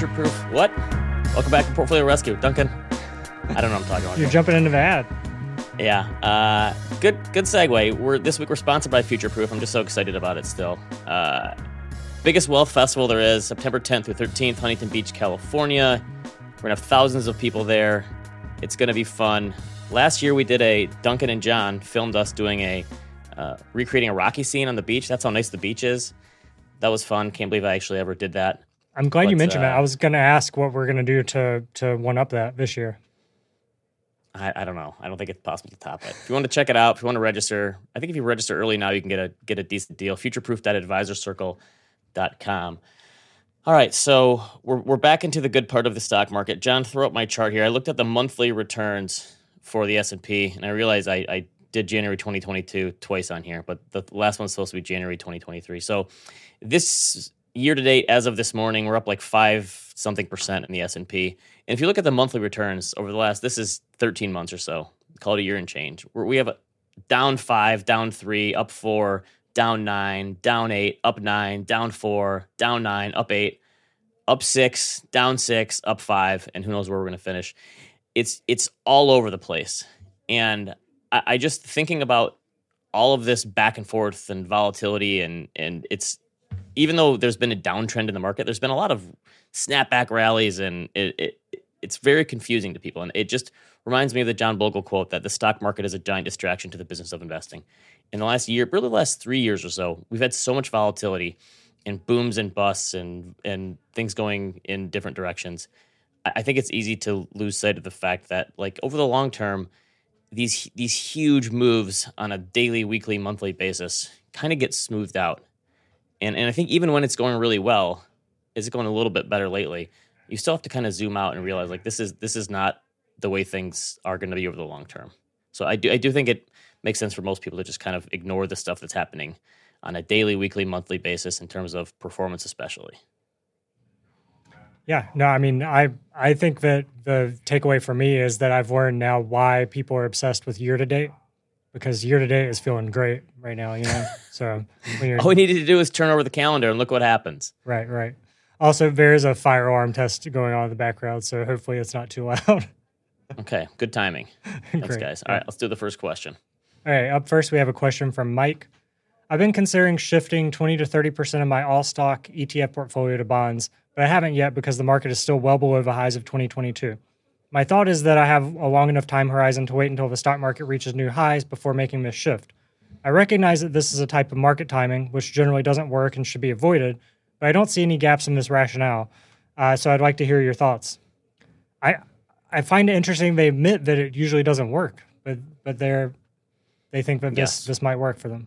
Welcome back to Future Proof. What? Welcome back to Portfolio Rescue. Duncan, I don't know what I'm talking about. You're jumping into the ad. Yeah. Uh, good good segue. We're this week we're sponsored by Future Proof. I'm just so excited about it still. Uh, biggest wealth festival there is, September 10th through 13th, Huntington Beach, California. We're gonna have thousands of people there. It's gonna be fun. Last year we did a Duncan and John filmed us doing a uh, recreating a Rocky scene on the beach. That's how nice the beach is. That was fun. Can't believe I actually ever did that. I'm glad you But, mentioned that. uh, I was going to ask what we're going to do to to one up that this year. I, I don't know. I don't think it's possible to top it. If you want to check it out, if you want to register, I think if you register early now, you can get a get a decent deal. Futureproof.advisorcircle.com. All right, so we're we're back into the good part of the stock market. John, throw up my chart here. I looked at the monthly returns for the S and P, and I realized I, I did January 2022 twice on here, but the last one's supposed to be January 2023. So this year to date, as of this morning, we're up like five something percent in the S and if you look at the monthly returns over the last, this is 13 months or so, call it a year and change. We have a down five, down three, up four, down nine, down eight, up nine, down four, down nine, up eight, up six, down six, up five, and who knows where we're going to finish. It's it's all over the place, and I, I just thinking about all of this back and forth and volatility, and and it's even though there's been a downtrend in the market, there's been a lot of snapback rallies, and it, it it's very confusing to people, and it just reminds me of the John Bogle quote that the stock market is a giant distraction to the business of investing. In the last year, really the last three years or so, we've had so much volatility and booms and busts and and things going in different directions. I think it's easy to lose sight of the fact that like over the long term, these these huge moves on a daily, weekly, monthly basis kind of get smoothed out. And and I think even when it's going really well, is it going a little bit better lately? You still have to kind of zoom out and realize like this is this is not the way things are going to be over the long term. So I do I do think it makes sense for most people to just kind of ignore the stuff that's happening on a daily, weekly, monthly basis in terms of performance, especially. Yeah, no, I mean, I I think that the takeaway for me is that I've learned now why people are obsessed with year to date, because year to date is feeling great right now. You know, so All we needed to do is turn over the calendar and look what happens. right, right. Also, there is a firearm test going on in the background, so hopefully it's not too loud. Okay, good timing. Thanks, Great. guys. All right, let's do the first question. All right, up first, we have a question from Mike. I've been considering shifting 20 to 30% of my all stock ETF portfolio to bonds, but I haven't yet because the market is still well below the highs of 2022. My thought is that I have a long enough time horizon to wait until the stock market reaches new highs before making this shift. I recognize that this is a type of market timing which generally doesn't work and should be avoided, but I don't see any gaps in this rationale. Uh, so I'd like to hear your thoughts. I I find it interesting they admit that it usually doesn't work, but but they're they think that Yes. this this might work for them.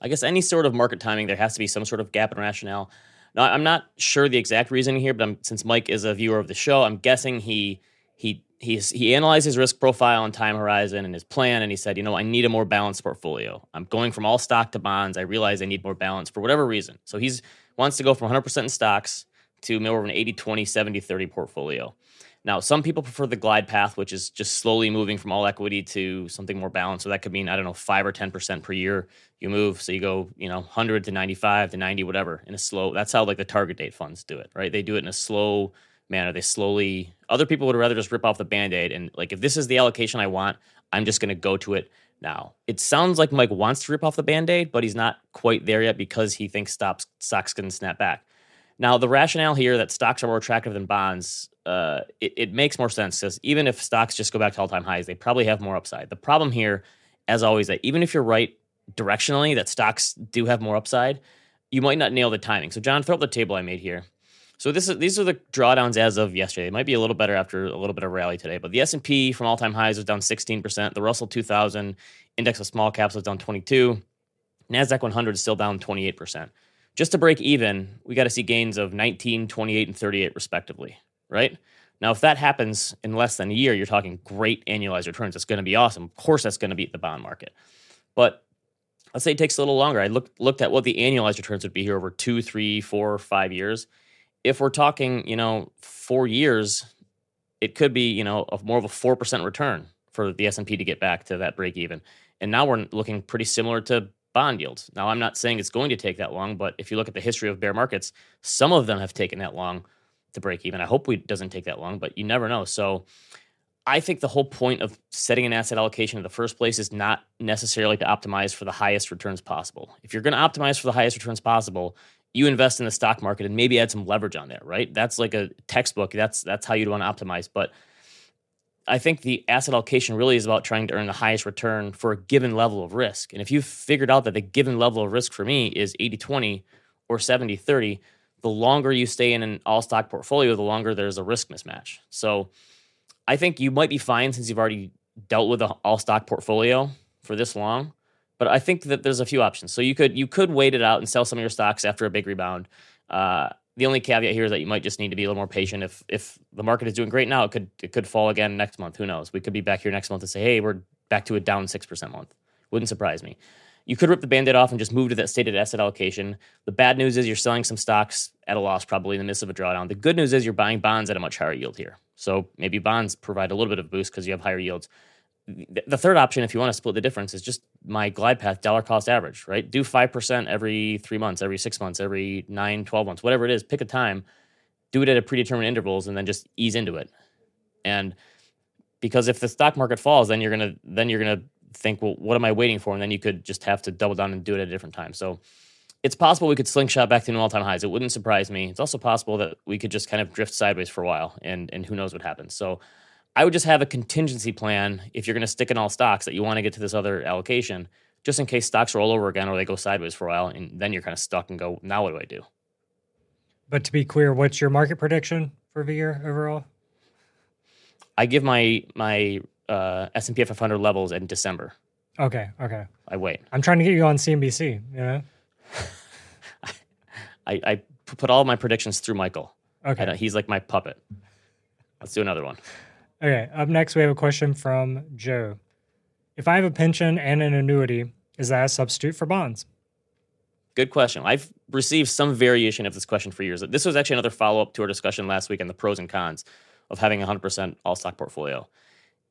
I guess any sort of market timing, there has to be some sort of gap in rationale. Now, I'm not sure the exact reasoning here, but I'm, since Mike is a viewer of the show, I'm guessing he he he's, he analyzed his risk profile and time horizon and his plan, and he said, you know, I need a more balanced portfolio. I'm going from all stock to bonds. I realize I need more balance for whatever reason. So he's wants to go from 100% in stocks to more of an 80 20 70 30 portfolio. Now, some people prefer the glide path, which is just slowly moving from all equity to something more balanced. So that could mean, I don't know, five or 10% per year you move. So you go, you know, 100 to 95 to 90, whatever, in a slow, that's how like the target date funds do it, right? They do it in a slow manner. They slowly, other people would rather just rip off the band aid. And like, if this is the allocation I want, I'm just going to go to it now. It sounds like Mike wants to rip off the band aid, but he's not quite there yet because he thinks stops, stocks can snap back. Now, the rationale here that stocks are more attractive than bonds, uh, it, it makes more sense because even if stocks just go back to all time highs, they probably have more upside. The problem here, as always, that even if you're right directionally that stocks do have more upside, you might not nail the timing. So, John, throw up the table I made here. So this is these are the drawdowns as of yesterday. It might be a little better after a little bit of rally today, but the S and P from all time highs was down 16 percent. The Russell 2000 index of small caps was down 22. Nasdaq 100 is still down 28 percent. Just to break even, we got to see gains of 19, 28, and 38 respectively. Right now, if that happens in less than a year, you're talking great annualized returns. That's going to be awesome. Of course, that's going to beat the bond market. But let's say it takes a little longer. I looked looked at what the annualized returns would be here over two, three, four, five years if we're talking, you know, four years, it could be, you know, a, more of a four percent return for the S and P to get back to that break even. And now we're looking pretty similar to bond yields. Now, I'm not saying it's going to take that long, but if you look at the history of bear markets, some of them have taken that long. to break even. I hope it doesn't take that long, but you never know. So I think the whole point of setting an asset allocation in the first place is not necessarily to optimize for the highest returns possible. If you're going to optimize for the highest returns possible, you invest in the stock market and maybe add some leverage on there, right? That's like a textbook. That's that's how you'd want to optimize. But I think the asset allocation really is about trying to earn the highest return for a given level of risk. And if you've figured out that the given level of risk for me is 80 20 or 70 30, the longer you stay in an all stock portfolio, the longer there's a risk mismatch. So I think you might be fine since you've already dealt with an all stock portfolio for this long. But I think that there's a few options. So you could you could wait it out and sell some of your stocks after a big rebound. Uh, the only caveat here is that you might just need to be a little more patient. If if the market is doing great now, it could it could fall again next month. Who knows? We could be back here next month and say, hey, we're back to a down six percent month. Wouldn't surprise me. You could rip the band-aid off and just move to that stated asset allocation. The bad news is you're selling some stocks at a loss, probably in the midst of a drawdown. The good news is you're buying bonds at a much higher yield here. So maybe bonds provide a little bit of boost because you have higher yields. The third option, if you want to split the difference, is just my glide path dollar cost average, right? Do 5% every three months, every six months, every nine, 12 months, whatever it is. Pick a time, do it at a predetermined intervals, and then just ease into it. And because if the stock market falls, then you're gonna then you're gonna think, well, what am I waiting for? And then you could just have to double down and do it at a different time. So it's possible we could slingshot back to new all-time highs. It wouldn't surprise me. It's also possible that we could just kind of drift sideways for a while, and and who knows what happens. So I would just have a contingency plan if you're going to stick in all stocks that you want to get to this other allocation, just in case stocks roll over again or they go sideways for a while, and then you're kind of stuck and go, now what do I do? But to be clear, what's your market prediction for the year overall? I give my my uh, S and P 500 levels in December. Okay, okay. I wait. I'm trying to get you on CNBC. You know. I, I put all my predictions through Michael. Okay. he's like my puppet. Let's do another one. Okay. Up next, we have a question from Joe. If I have a pension and an annuity, is that a substitute for bonds? Good question. I've received some variation of this question for years. This was actually another follow up to our discussion last week on the pros and cons of having a 100% all stock portfolio.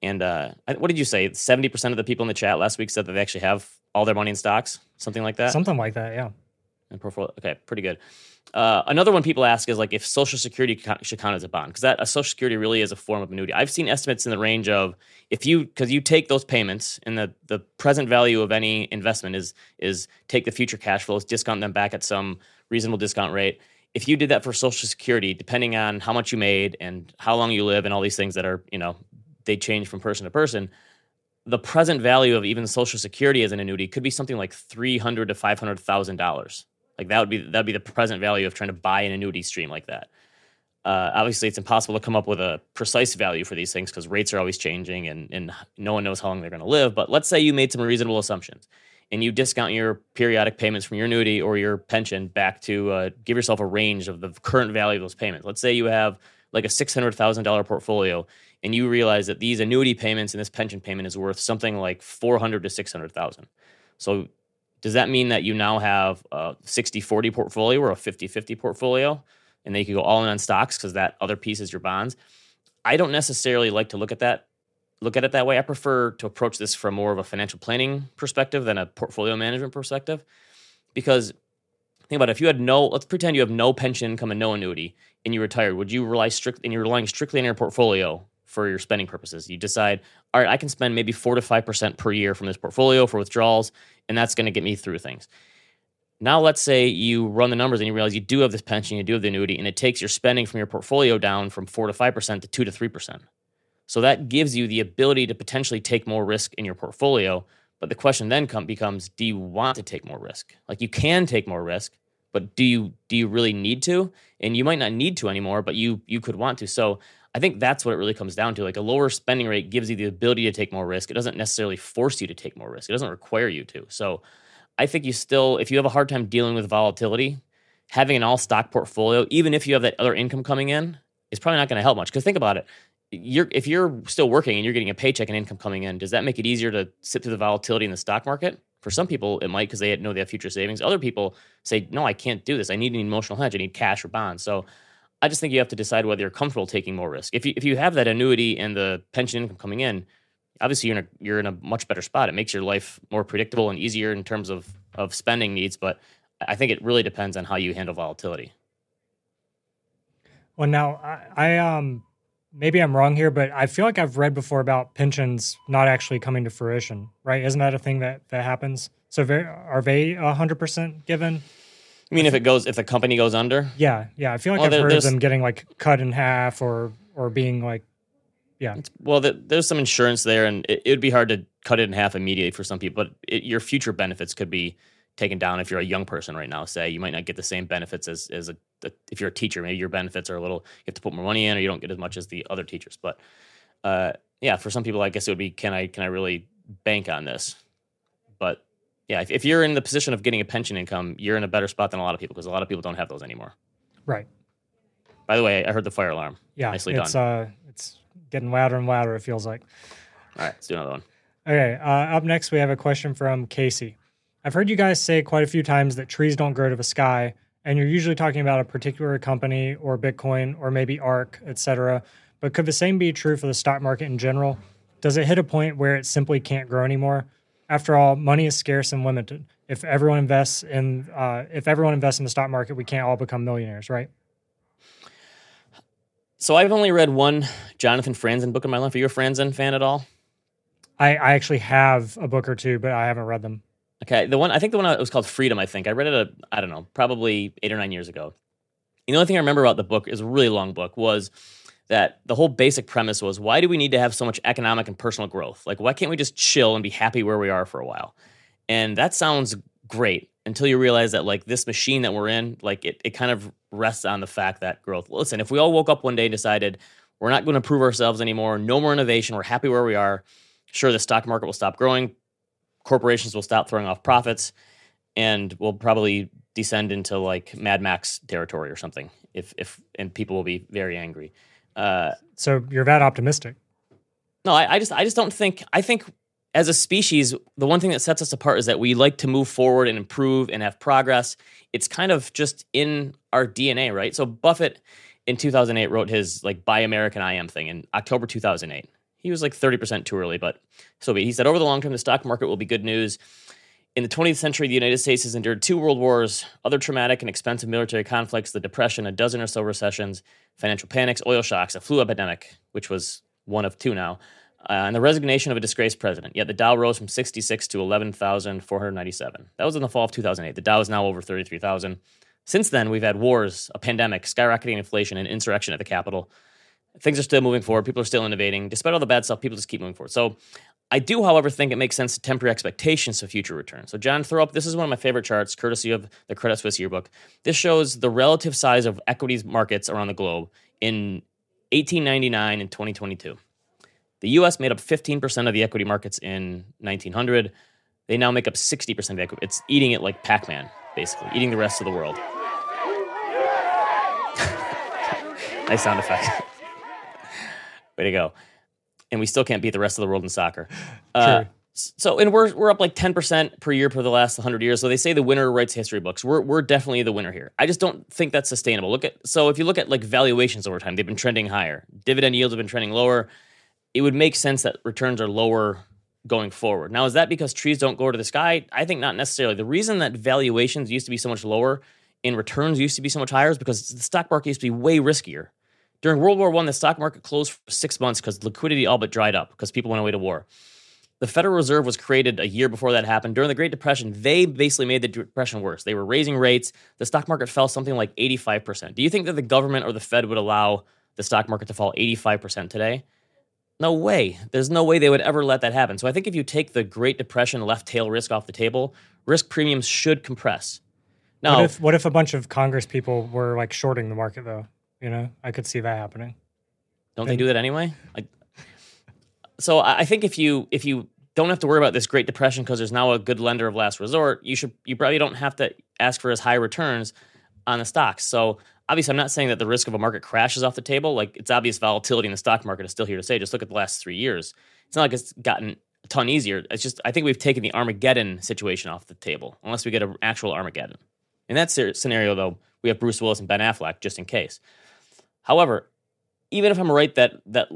And uh, what did you say? 70% of the people in the chat last week said that they actually have all their money in stocks, something like that? Something like that, yeah. And portfolio. Okay, pretty good. Uh, another one people ask is like if Social Security should count as a bond because that a Social Security really is a form of annuity. I've seen estimates in the range of if you because you take those payments and the the present value of any investment is is take the future cash flows, discount them back at some reasonable discount rate. If you did that for Social Security, depending on how much you made and how long you live and all these things that are you know they change from person to person, the present value of even Social Security as an annuity could be something like three hundred to five hundred thousand dollars like that would be that'd be the present value of trying to buy an annuity stream like that. Uh, obviously, it's impossible to come up with a precise value for these things because rates are always changing and, and no one knows how long they're going to live. But let's say you made some reasonable assumptions and you discount your periodic payments from your annuity or your pension back to uh, give yourself a range of the current value of those payments. Let's say you have like a $600,000 portfolio and you realize that these annuity payments and this pension payment is worth something like 400 to 600,000. So does that mean that you now have a 60 40 portfolio or a 50 50 portfolio? And then you can go all in on stocks because that other piece is your bonds. I don't necessarily like to look at that look at it that way. I prefer to approach this from more of a financial planning perspective than a portfolio management perspective. Because think about it, if you had no, let's pretend you have no pension income and no annuity and you retired, would you rely strictly and you're relying strictly on your portfolio for your spending purposes? You decide, all right, I can spend maybe four to five percent per year from this portfolio for withdrawals, and that's going to get me through things. Now, let's say you run the numbers and you realize you do have this pension, you do have the annuity, and it takes your spending from your portfolio down from four to five percent to two to three percent. So that gives you the ability to potentially take more risk in your portfolio. But the question then come, becomes: Do you want to take more risk? Like you can take more risk, but do you do you really need to? And you might not need to anymore, but you you could want to. So I think that's what it really comes down to. Like a lower spending rate gives you the ability to take more risk. It doesn't necessarily force you to take more risk. It doesn't require you to. So I think you still, if you have a hard time dealing with volatility, having an all stock portfolio, even if you have that other income coming in, is probably not going to help much. Because think about it. You're, if you're still working and you're getting a paycheck and income coming in, does that make it easier to sit through the volatility in the stock market? For some people, it might because they know they have future savings. Other people say, no, I can't do this. I need an emotional hedge. I need cash or bonds. So I just think you have to decide whether you're comfortable taking more risk. If you if you have that annuity and the pension income coming in, obviously you're in a you're in a much better spot. It makes your life more predictable and easier in terms of of spending needs. But I think it really depends on how you handle volatility. Well, now I, I um maybe I'm wrong here, but I feel like I've read before about pensions not actually coming to fruition. Right? Isn't that a thing that that happens? So are they hundred percent given? I mean, if it goes, if the company goes under, yeah, yeah. I feel like well, I've there, heard of them getting like cut in half or or being like, yeah. Well, the, there's some insurance there, and it, would be hard to cut it in half immediately for some people. But it, your future benefits could be taken down if you're a young person right now. Say you might not get the same benefits as as a, a if you're a teacher. Maybe your benefits are a little. You have to put more money in, or you don't get as much as the other teachers. But uh, yeah, for some people, I guess it would be can I can I really bank on this? Yeah, if, if you're in the position of getting a pension income, you're in a better spot than a lot of people because a lot of people don't have those anymore. Right. By the way, I heard the fire alarm. Yeah, nicely it's, done. Uh, it's getting louder and louder. It feels like. All right, let's do another one. Okay. Uh, up next, we have a question from Casey. I've heard you guys say quite a few times that trees don't grow to the sky, and you're usually talking about a particular company or Bitcoin or maybe ARC, etc. But could the same be true for the stock market in general? Does it hit a point where it simply can't grow anymore? After all, money is scarce and limited. If everyone invests in uh, if everyone invests in the stock market, we can't all become millionaires, right? So I've only read one Jonathan Franzen book in my life. Are you a Franzen fan at all? I, I actually have a book or two, but I haven't read them. Okay, the one I think the one it was called Freedom. I think I read it. A, I don't know, probably eight or nine years ago. The only thing I remember about the book is a really long book was that the whole basic premise was why do we need to have so much economic and personal growth? Like, why can't we just chill and be happy where we are for a while? And that sounds great until you realize that, like, this machine that we're in, like, it, it kind of rests on the fact that growth. Listen, if we all woke up one day and decided we're not going to prove ourselves anymore, no more innovation, we're happy where we are, sure, the stock market will stop growing, corporations will stop throwing off profits, and we'll probably descend into like Mad Max territory or something. If if and people will be very angry. Uh, so you're that optimistic? No, I, I just I just don't think. I think as a species, the one thing that sets us apart is that we like to move forward and improve and have progress. It's kind of just in our DNA, right? So Buffett in 2008 wrote his like Buy American I Am thing in October 2008. He was like 30% too early, but so be. He said over the long term, the stock market will be good news. In the 20th century, the United States has endured two world wars, other traumatic and expensive military conflicts, the Depression, a dozen or so recessions, financial panics, oil shocks, a flu epidemic, which was one of two now, uh, and the resignation of a disgraced president. Yet the Dow rose from 66 to 11,497. That was in the fall of 2008. The Dow is now over 33,000. Since then, we've had wars, a pandemic, skyrocketing inflation, and insurrection at the Capitol. Things are still moving forward. People are still innovating. Despite all the bad stuff, people just keep moving forward. So I do, however, think it makes sense to temper expectations of future returns. So, John, throw up this is one of my favorite charts, courtesy of the Credit Suisse yearbook. This shows the relative size of equities markets around the globe in 1899 and 2022. The US made up 15% of the equity markets in 1900. They now make up 60% of the equity. It's eating it like Pac Man, basically, eating the rest of the world. nice sound effect. Way to go and we still can't beat the rest of the world in soccer. Uh, so, and we're we're up like ten percent per year for the last hundred years. So they say the winner writes history books. We're we're definitely the winner here. I just don't think that's sustainable. Look at so if you look at like valuations over time, they've been trending higher. Dividend yields have been trending lower. It would make sense that returns are lower going forward. Now, is that because trees don't go to the sky? I think not necessarily. The reason that valuations used to be so much lower and returns used to be so much higher is because the stock market used to be way riskier. During World War One, the stock market closed for six months because liquidity all but dried up because people went away to war. The Federal Reserve was created a year before that happened. During the Great Depression, they basically made the Depression worse. They were raising rates. The stock market fell something like 85%. Do you think that the government or the Fed would allow the stock market to fall 85% today? No way. There's no way they would ever let that happen. So I think if you take the Great Depression left tail risk off the table, risk premiums should compress. Now, what if, what if a bunch of Congress people were like shorting the market though? You know, I could see that happening. Don't they do that anyway? Like, so I think if you if you don't have to worry about this Great Depression because there's now a good lender of last resort, you should you probably don't have to ask for as high returns on the stocks. So obviously, I'm not saying that the risk of a market crash is off the table. Like it's obvious volatility in the stock market is still here to stay. Just look at the last three years. It's not like it's gotten a ton easier. It's just I think we've taken the Armageddon situation off the table, unless we get an actual Armageddon. In that scenario, though, we have Bruce Willis and Ben Affleck just in case. However, even if I'm right that that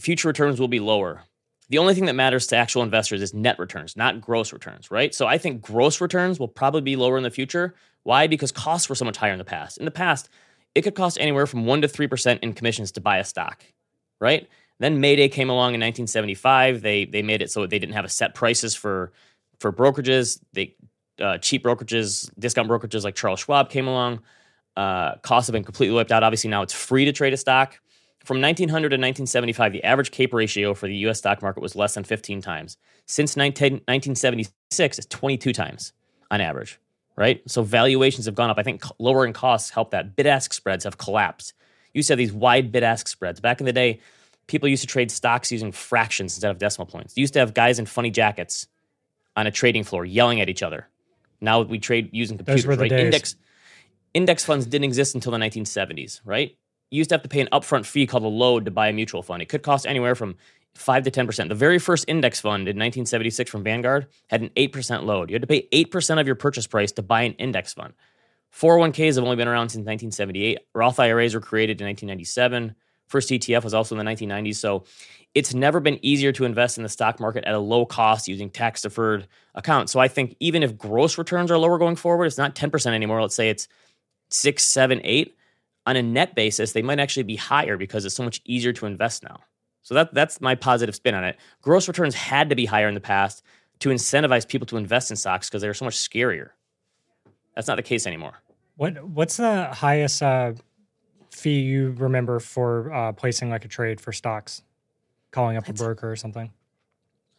future returns will be lower, the only thing that matters to actual investors is net returns, not gross returns, right? So I think gross returns will probably be lower in the future. Why? Because costs were so much higher in the past. In the past, it could cost anywhere from 1 to 3% in commissions to buy a stock, right? Then Mayday came along in 1975. They they made it so they didn't have a set prices for for brokerages. They uh, cheap brokerages, discount brokerages like Charles Schwab came along. Uh, costs have been completely wiped out. Obviously, now it's free to trade a stock. From 1900 to 1975, the average CAPE ratio for the U.S. stock market was less than 15 times. Since 19, 1976, it's 22 times on average, right? So valuations have gone up. I think lowering costs help that. Bid ask spreads have collapsed. You said these wide bid ask spreads. Back in the day, people used to trade stocks using fractions instead of decimal points. You used to have guys in funny jackets on a trading floor yelling at each other. Now we trade using computers, Those were the right? days. Index index funds didn't exist until the 1970s, right? You used to have to pay an upfront fee called a load to buy a mutual fund. It could cost anywhere from 5 to 10%. The very first index fund in 1976 from Vanguard had an 8% load. You had to pay 8% of your purchase price to buy an index fund. 401ks have only been around since 1978. Roth IRAs were created in 1997. First ETF was also in the 1990s. So it's never been easier to invest in the stock market at a low cost using tax deferred accounts. So I think even if gross returns are lower going forward, it's not 10% anymore. Let's say it's six, seven, eight. On a net basis, they might actually be higher because it's so much easier to invest now. So that that's my positive spin on it. Gross returns had to be higher in the past to incentivize people to invest in stocks because they were so much scarier. That's not the case anymore. What what's the highest uh, fee you remember for uh, placing like a trade for stocks? Calling up a broker or something.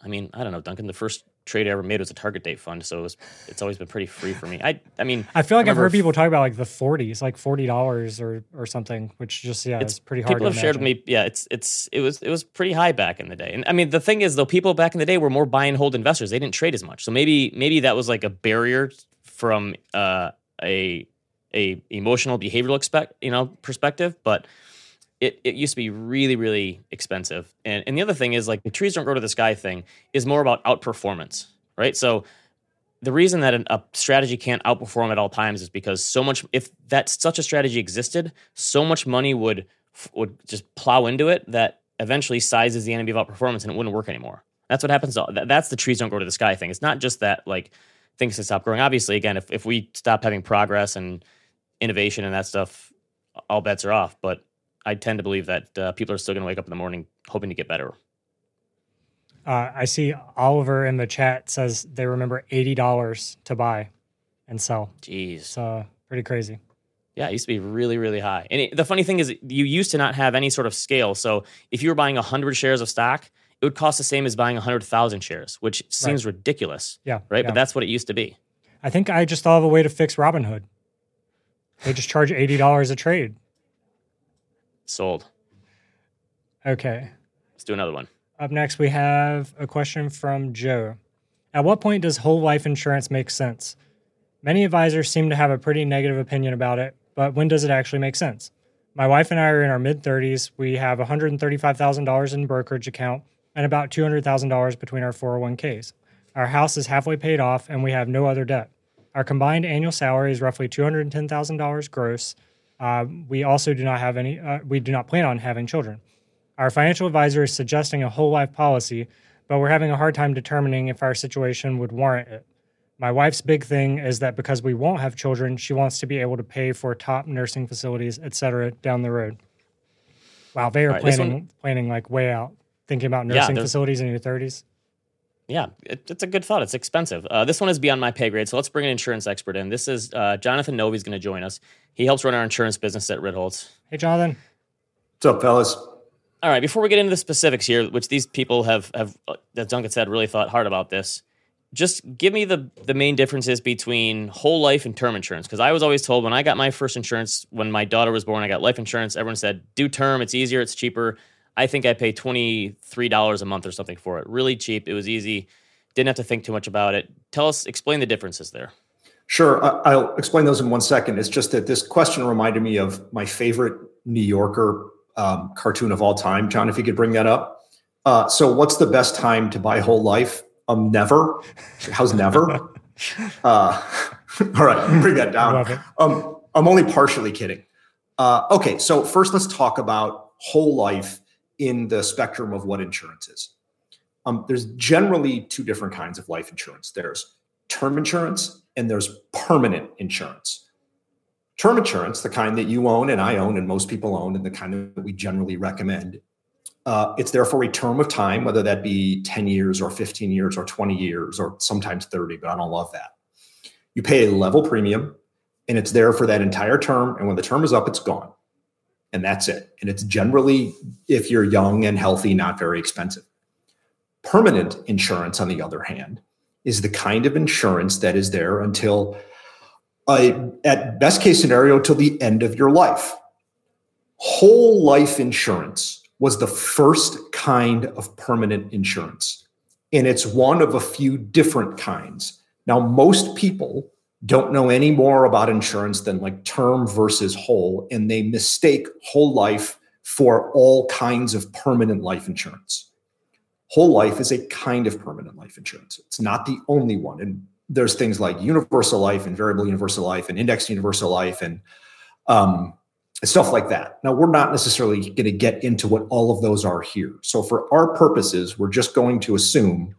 I mean, I don't know, Duncan. The first trade I ever made was a target date fund, so it was, it's always been pretty free for me. I I mean, I feel like I've remember heard people talk about like the 40s, like forty dollars or or something, which just yeah, it's, pretty hard. people to have shared with me. Yeah, it's it's it was it was pretty high back in the day. And I mean, the thing is, though, people back in the day were more buy and hold investors. They didn't trade as much, so maybe maybe that was like a barrier from uh, a a emotional behavioral expect you know perspective, but. It, it used to be really really expensive. And, and the other thing is like the trees don't grow to the sky thing is more about outperformance right? So the reason that an, a strategy can't outperform at all times is because so much if that such a strategy existed so much money would would just plow into it that eventually sizes the enemy of outperformance and it wouldn't work anymore. That's what happens to, that, that's the trees don't grow to the sky thing. It's not just that like things can stop growing. Obviously again if, if we stop having progress and innovation and that stuff all bets are off. But i tend to believe that uh, people are still going to wake up in the morning hoping to get better Uh, I see Oliver in the chat says they remember eighty dollars to buy and sell. jeez uh, pretty crazy. Yeah, it used to be really, really high. And it, the funny thing is, you used to not have any sort of scale. So if you were buying 100 shares of stock, it would cost the same as buying 100,000 shares, which seems ridiculous, Yeah, right? yeah. But that's what it used to be. I think I just thought of a way to fix Robinhood. They just charge eighty dollars a trade. Sold. Okay. Let's do another one. Up next, we have a question from Joe. At what point does whole life insurance make sense? Many advisors seem to have a pretty negative opinion about it, but when does it actually make sense? My wife and I are in our mid 30s. We have $135,000 in brokerage account and about $200,000 between our 401ks. Our house is halfway paid off and we have no other debt. Our combined annual salary is roughly $210,000 gross. Uh, we also do not have any, uh, we do not plan on having children. Our financial advisor is suggesting a whole life policy, but we're having a hard time determining if our situation would warrant it. My wife's big thing is that because we won't have children, she wants to be able to pay for top nursing facilities, et cetera, down the road. Wow, they are right, planning planning like way out, thinking about nursing there's- facilities in your thirties. Yeah, it, it's a good thought. It's expensive. Uh, this one is beyond my pay grade, so let's bring an insurance expert in. This is uh, Jonathan Novy's going to join us. He helps run our insurance business at Ritholtz. Hey, Jonathan. What's up, fellas? All right, before we get into the specifics here, which these people have have that as Duncan said, really thought hard about this. Just give me the the main differences between whole life and term insurance. Because I was always told when I got my first insurance, when my daughter was born, I got life insurance. Everyone said, "Do term. It's easier. It's cheaper." I think I pay twenty three dollars a month or something for it. Really cheap. It was easy. Didn't have to think too much about it. Tell us, explain the differences there. Sure, I- I'll explain those in one second. It's just that this question reminded me of my favorite New Yorker um, cartoon of all time. John, if you could bring that up. Uh, so, what's the best time to buy whole life? Um, never. How's never? uh, all right, bring that down. Um, I'm only partially kidding. Uh, okay, so first let's talk about whole life in the spectrum of what insurance is. Um, there's generally two different kinds of life insurance. There's term insurance and there's permanent insurance. Term insurance, the kind that you own and I own and most people own, and the kind that we generally recommend, uh, it's there for a term of time, whether that be 10 years or 15 years or 20 years or sometimes 30, but I don't love that. You pay a level premium and it's there for that entire term. And when the term is up, it's gone. And that's it. And it's generally, if you're young and healthy, not very expensive. Permanent insurance, on the other hand, is the kind of insurance that is there until, uh, at best case scenario, till the end of your life. Whole life insurance was the first kind of permanent insurance. And it's one of a few different kinds. Now, most people don't know any more about insurance than like term versus whole, and they mistake whole life for all kinds of permanent life insurance. Whole life is a kind of permanent life insurance. It's not the only one. And there's things like universal life and variable universal life and indexed universal life and um, stuff like that. Now, we're not necessarily going to get into what all of those are here. So, for our purposes, we're just going to assume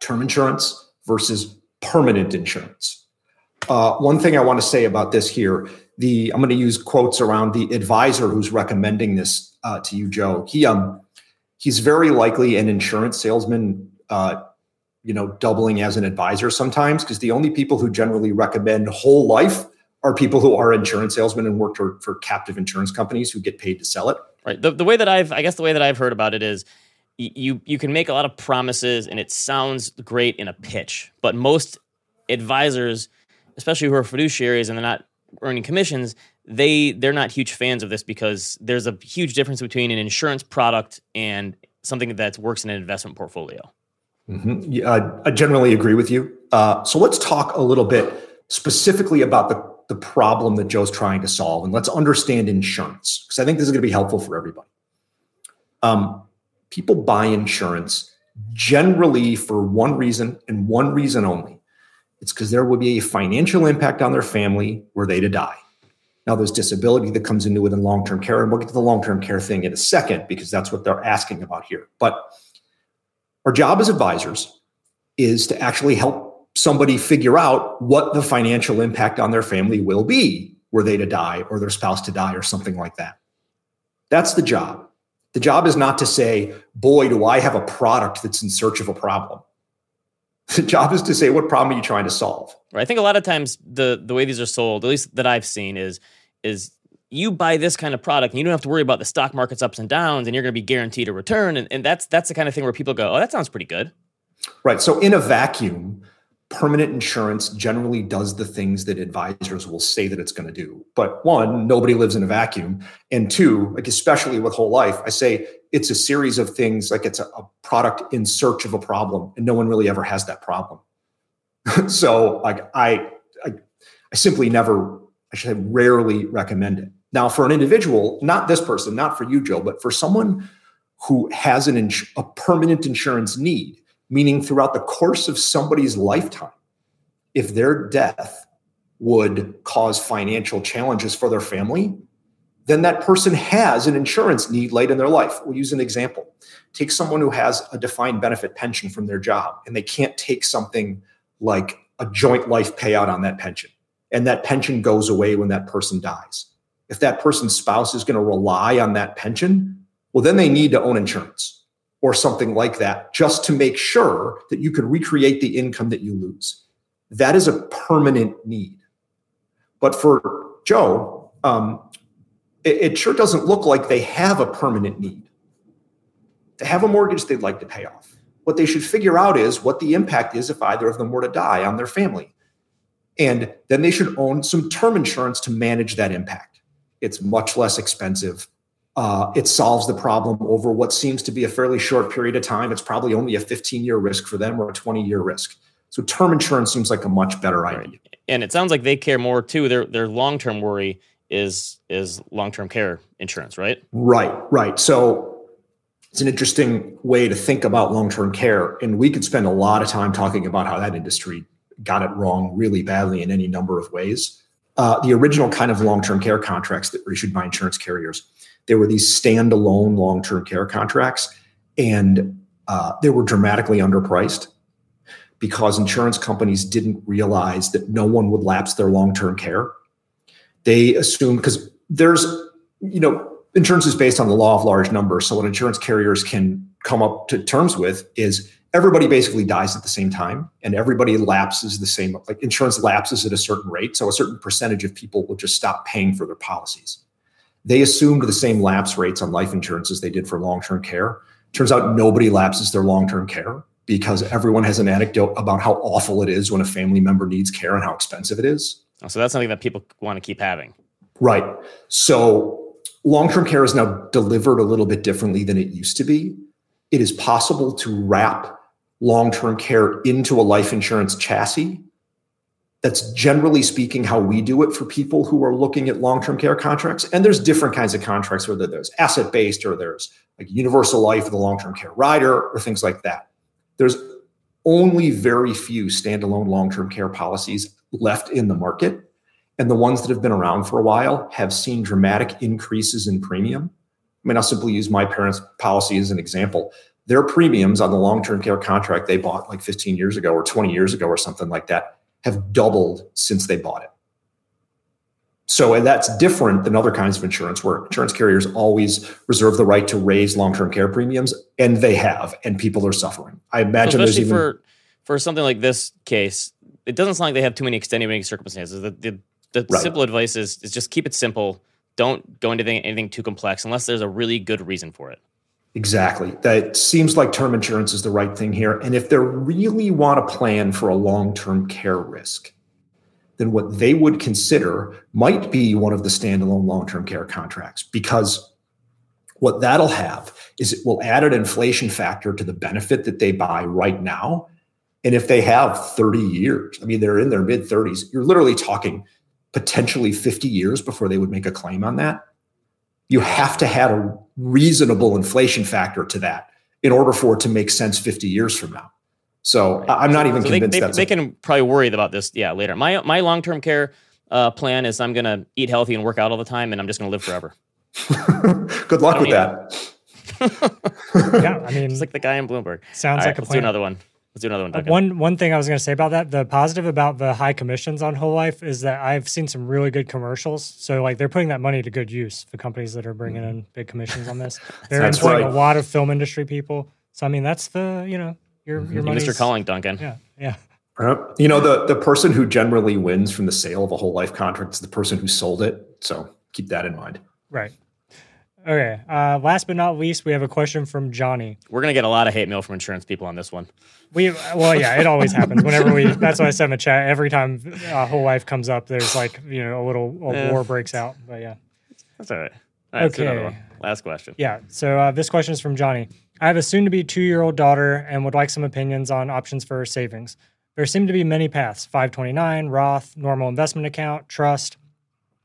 term insurance versus permanent insurance. Uh, one thing I want to say about this here, the I'm going to use quotes around the advisor who's recommending this uh, to you, Joe. He um he's very likely an insurance salesman, uh, you know, doubling as an advisor sometimes because the only people who generally recommend whole life are people who are insurance salesmen and work for, for captive insurance companies who get paid to sell it. Right. The, the way that I've, I guess the way that I've heard about it is you you can make a lot of promises and it sounds great in a pitch, but most advisors, especially who are fiduciaries and they're not earning commissions, they they're not huge fans of this because there's a huge difference between an insurance product and something that works in an investment portfolio. Mm-hmm. Yeah, I, I, generally agree with you. Uh, so let's talk a little bit specifically about the the problem that Joe's trying to solve, and let's understand insurance because I think this is going to be helpful for everybody. Um, people buy insurance generally for one reason and one reason only. It's because there would be a financial impact on their family were they to die. Now, there's disability that comes into it in long term care, and we'll get to the long term care thing in a second because that's what they're asking about here. But our job as advisors is to actually help somebody figure out what the financial impact on their family will be were they to die or their spouse to die or something like that. That's the job. The job is not to say, boy, do I have a product that's in search of a problem. The job is to say, what problem are you trying to solve? Right. I think a lot of times the the way these are sold, at least that I've seen, is is you buy this kind of product and you don't have to worry about the stock market's ups and downs and you're going to be guaranteed a return. And, and that's that's the kind of thing where people go, oh, that sounds pretty good. Right. So in a vacuum, permanent insurance generally does the things that advisors will say that it's going to do. But one, nobody lives in a vacuum. And two, like especially with whole life, I say it's a series of things like it's a, a product in search of a problem, and no one really ever has that problem. so like I, I I simply never, I should say rarely recommend it. Now, for an individual, not this person, not for you, Joe, but for someone who has an ins- a permanent insurance need, meaning throughout the course of somebody's lifetime, if their death would cause financial challenges for their family, then that person has an insurance need late in their life. We'll use an example. Take someone who has a defined benefit pension from their job and they can't take something like a joint life payout on that pension. And that pension goes away when that person dies. If that person's spouse is going to rely on that pension, well, then they need to own insurance or something like that, just to make sure that you can recreate the income that you lose. That is a permanent need. But for Joe, um, it, it sure doesn't look like they have a permanent need. They have a mortgage they'd like to pay off. What they should figure out is what the impact is if either of them were to die on their family. And then they should own some term insurance to manage that impact. It's much less expensive uh, it solves the problem over what seems to be a fairly short period of time. It's probably only a 15 year risk for them or a 20 year risk. So term insurance seems like a much better idea. And it sounds like they care more too. Their their long term worry is is long term care insurance, right? Right, right. So it's an interesting way to think about long term care, and we could spend a lot of time talking about how that industry got it wrong really badly in any number of ways. Uh, the original kind of long term care contracts that were issued by insurance carriers there were these standalone long term care contracts, and uh, they were dramatically underpriced because insurance companies didn't realize that no one would lapse their long term care. They assumed because there's, you know, insurance is based on the law of large numbers. So what insurance carriers can come up to terms with is everybody basically dies at the same time and everybody lapses the same like insurance lapses at a certain rate so a certain percentage of people will just stop paying for their policies they assumed the same lapse rates on life insurance as they did for long-term care. Turns out nobody lapses their long-term care because everyone has an anecdote about how awful it is when a family member needs care and how expensive it is. Oh, so that's something that people want to keep having. Right. So long-term care is now delivered a little bit differently than it used to be. It is possible to wrap long term care into a life insurance chassis. That's generally speaking how we do it for people who are looking at long term care contracts. And there's different kinds of contracts, whether there's asset based or there's like universal life with a long term care rider or things like that. There's only very few standalone long term care policies left in the market. And the ones that have been around for a while have seen dramatic increases in premium. I mean, I'll simply use my parents' policy as an example their premiums on the long-term care contract they bought like 15 years ago or 20 years ago or something like that have doubled since they bought it. So and that's different than other kinds of insurance where insurance carriers always reserve the right to raise long-term care premiums and they have and people are suffering. I imagine especially even, for for something like this case, it doesn't sound like they have too many extenuating circumstances. The the, the right. simple advice is, is just keep it simple. Don't go into anything, anything too complex unless there's a really good reason for it. Exactly. That seems like term insurance is the right thing here. And if they really want to plan for a long term care risk, then what they would consider might be one of the standalone long term care contracts because what that'll have is it will add an inflation factor to the benefit that they buy right now. And if they have 30 years, I mean, they're in their mid 30s, you're literally talking potentially 50 years before they would make a claim on that you have to have a reasonable inflation factor to that in order for it to make sense 50 years from now. So right. I'm not even so convinced they, they, they can probably worry about this. Yeah, later. My my long term care uh, plan is I'm going to eat healthy and work out all the time, and I'm just going to live forever. Good luck with that. yeah, I mean, it's like the guy in Bloomberg. Sounds like a let's plan. do another one. Let's do another one. Duncan. One one thing I was going to say about that, the positive about the high commissions on whole life is that I've seen some really good commercials. So like they're putting that money to good use. The companies that are bringing in big commissions on this, they're that's employing right. a lot of film industry people. So I mean, that's the you know your your money. Mr. Calling Duncan. Yeah, yeah. Uh, you know the the person who generally wins from the sale of a whole life contract is the person who sold it. So keep that in mind. Right. Okay. Uh, last but not least, we have a question from Johnny. We're gonna get a lot of hate mail from insurance people on this one. We well, yeah, it always happens whenever we. That's why I said in the chat. Every time a whole life comes up, there's like you know a little a war breaks out. But yeah, that's all right. All right okay. Last question. Yeah. So uh, this question is from Johnny. I have a soon-to-be two-year-old daughter and would like some opinions on options for her savings. There seem to be many paths: 529, Roth, normal investment account, trust.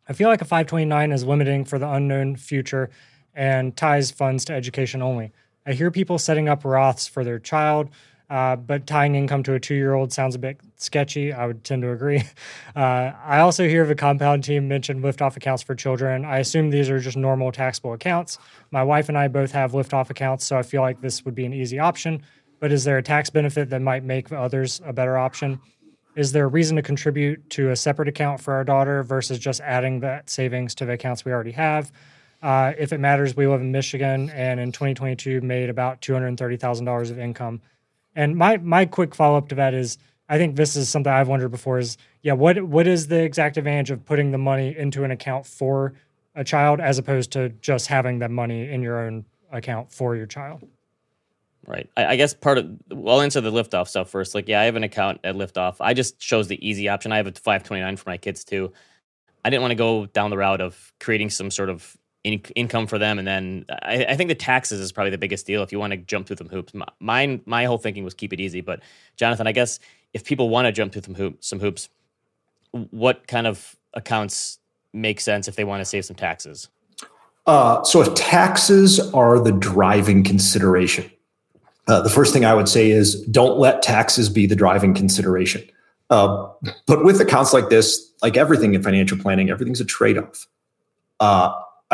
I feel like a 529 is limiting for the unknown future and ties funds to education only. I hear people setting up Roths for their child, uh, but tying income to a two year old sounds a bit sketchy. I would tend to agree. Uh, I also hear the compound team mention liftoff accounts for children. I assume these are just normal taxable accounts. My wife and I both have liftoff accounts, so I feel like this would be an easy option. But is there a tax benefit that might make others a better option? Is there a reason to contribute to a separate account for our daughter versus just adding that savings to the accounts we already have? Uh, if it matters, we live in Michigan, and in 2022 made about $230,000 of income. And my my quick follow up to that is, I think this is something I've wondered before. Is yeah, what what is the exact advantage of putting the money into an account for a child as opposed to just having that money in your own account for your child? Right. I, I, guess part of I'll answer the liftoff stuff first. Like, yeah, I have an account at liftoff. I just chose the easy option. I have a 529 for my kids too. I didn't want to go down the route of creating some sort of in, income for them. And then I, I, think the taxes is probably the biggest deal if you want to jump through some hoops. My, my whole thinking was keep it easy. But Jonathan, I guess if people want to jump through some, hoop, some hoops, what kind of accounts make sense if they want to save some taxes? Uh, so if taxes are the driving consideration, uh, the first thing I would say is don't let taxes be the driving consideration. Uh, but with accounts like this, like everything in financial planning, everything's a trade off.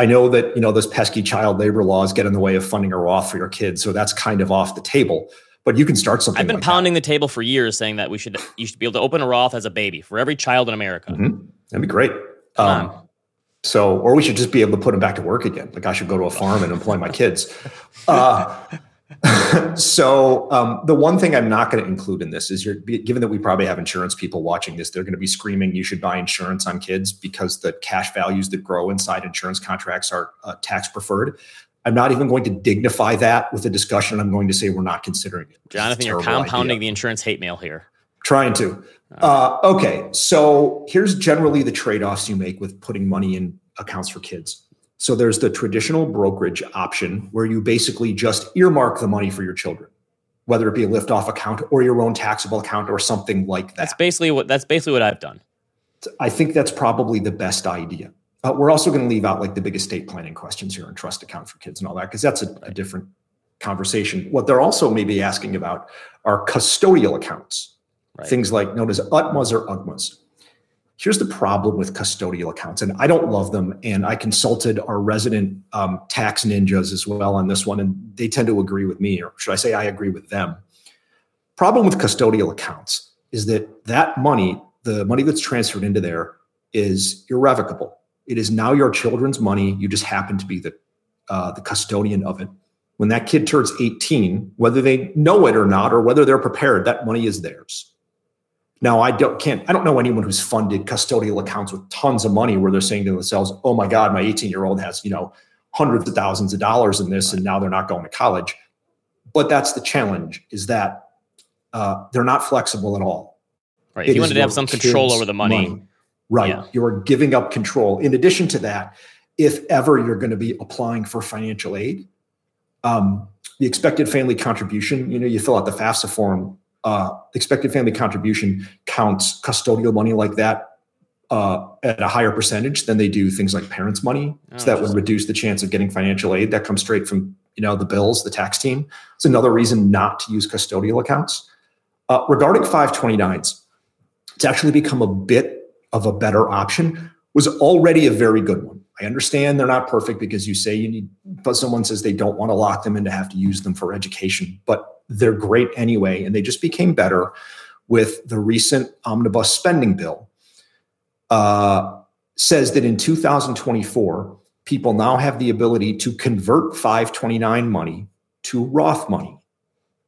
I know that you know those pesky child labor laws get in the way of funding a Roth for your kids, so that's kind of off the table. But you can start something. I've been like pounding that. the table for years, saying that we should you should be able to open a Roth as a baby for every child in America. Mm-hmm. That'd be great. Um, So, or we should just be able to put them back to work again. Like I should go to a farm and employ my kids. Uh, so um, the one thing I'm not going to include in this is you're given that we probably have insurance people watching this, they're going to be screaming you should buy insurance on kids because the cash values that grow inside insurance contracts are uh, tax preferred. I'm not even going to dignify that with a discussion. I'm going to say we're not considering it. Jonathan, you're compounding idea. the insurance hate mail here. Trying to. Uh, okay, so here's generally the trade-offs you make with putting money in accounts for kids. So there's the traditional brokerage option where you basically just earmark the money for your children, whether it be a lift-off account or your own taxable account or something like that. That's basically what that's basically what I've done. I think that's probably the best idea. Uh, we're also going to leave out like the big estate planning questions here and trust account for kids and all that because that's a, a different conversation. What they're also maybe asking about are custodial accounts, right. things like known as UTMAs or UGMAs. Here's the problem with custodial accounts, and I don't love them. And I consulted our resident um, tax ninjas as well on this one, and they tend to agree with me, or should I say, I agree with them. Problem with custodial accounts is that that money, the money that's transferred into there, is irrevocable. It is now your children's money. You just happen to be the uh, the custodian of it. When that kid turns 18, whether they know it or not, or whether they're prepared, that money is theirs. Now, I don't can't I don't know anyone who's funded custodial accounts with tons of money where they're saying to themselves, "Oh my God, my 18 year old has you know hundreds of thousands of dollars in this, and now they're not going to college." But that's the challenge: is that uh, they're not flexible at all. Right. If it you wanted to have some control over the money, money right? Yeah. You're giving up control. In addition to that, if ever you're going to be applying for financial aid, um, the expected family contribution, you know, you fill out the FAFSA form, uh, expected family contribution counts custodial money like that uh, at a higher percentage than they do things like parents' money. Oh, so that would reduce the chance of getting financial aid that comes straight from you know the bills, the tax team. It's another reason not to use custodial accounts. Uh, regarding 529s, it's actually become a bit of a better option was already a very good one. I understand they're not perfect because you say you need, but someone says they don't want to lock them in to have to use them for education, but they're great anyway. And they just became better with the recent omnibus spending bill. Uh, says that in 2024, people now have the ability to convert 529 money to Roth money.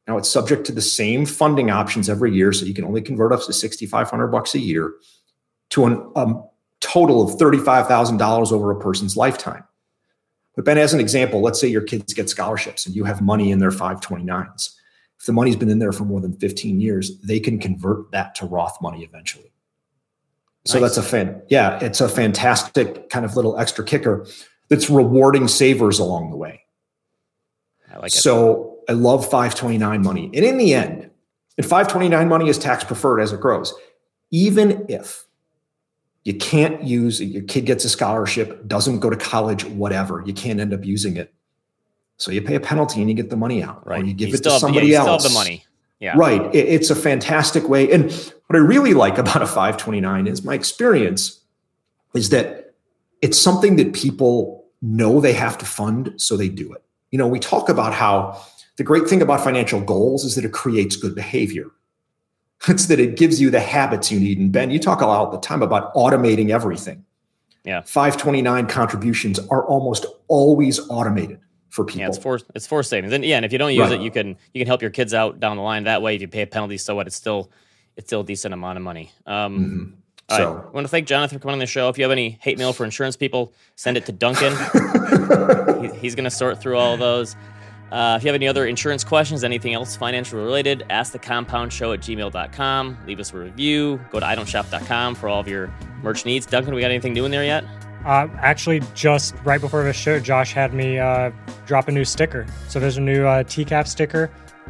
Now it's subject to the same funding options every year, so you can only convert up to 6,500 bucks a year to a um, total of $35,000 over a person's lifetime. But Ben, as an example, let's say your kids get scholarships and you have money in their 529s. If the money's been in there for more than 15 years, they can convert that to Roth money eventually. So nice. that's a fan. Yeah, it's a fantastic kind of little extra kicker that's rewarding savers along the way. I like it. So I love 529 money. And in the end, and 529 money is tax preferred as it grows. Even if you can't use your kid gets a scholarship, doesn't go to college, whatever. You can't end up using it. So you pay a penalty and you get the money out. Right. Or you give you it to somebody yeah, else. the money. Yeah. Right. It, it's a fantastic way. And what I really like about a 529 is my experience is that it's something that people know they have to fund, so they do it. You know, we talk about how the great thing about financial goals is that it creates good behavior. It's that it gives you the habits you need. And Ben, you talk a lot all the time about automating everything. Yeah. 529 contributions are almost always automated for people. Yeah, it's for it's for savings. And yeah, and if you don't use right. it, you can you can help your kids out down the line that way. If you pay a penalty, so what? It's still it's still a decent amount of money. Um, mm-hmm. So right. I want to thank Jonathan for coming on the show. If you have any hate mail for insurance people, send it to Duncan. he, he's going to sort through all those. Uh, if you have any other insurance questions, anything else financial related, ask the compound show at gmail.com. Leave us a review. Go to idontshop.com for all of your merch needs. Duncan, we got anything new in there yet? Uh, actually, just right before the show, Josh had me uh, drop a new sticker. So there's a new uh, TCAF sticker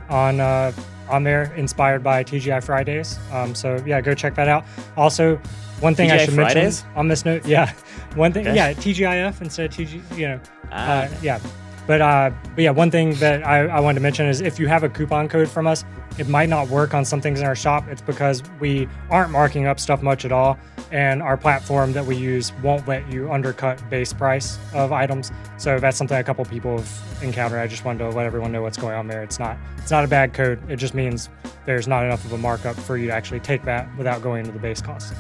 on uh, on there, inspired by TGI Fridays. Um, so yeah, go check that out. Also, one thing TGI I should Fridays? mention on this note, yeah, one thing, okay. yeah, TGIF instead of TG, you know, ah. uh, yeah. But, uh, but yeah, one thing that I, I wanted to mention is if you have a coupon code from us, it might not work on some things in our shop. It's because we aren't marking up stuff much at all, and our platform that we use won't let you undercut base price of items. So that's something a couple people have encountered. I just wanted to let everyone know what's going on there. It's not it's not a bad code. It just means there's not enough of a markup for you to actually take that without going into the base cost.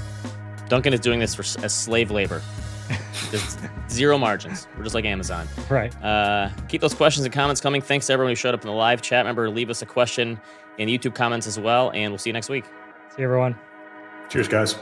Duncan is doing this for as slave labor. There's zero margins. We're just like Amazon. Right. Uh, keep those questions and comments coming. Thanks to everyone who showed up in the live chat. Remember, leave us a question in the YouTube comments as well, and we'll see you next week. See you, everyone. Cheers, guys.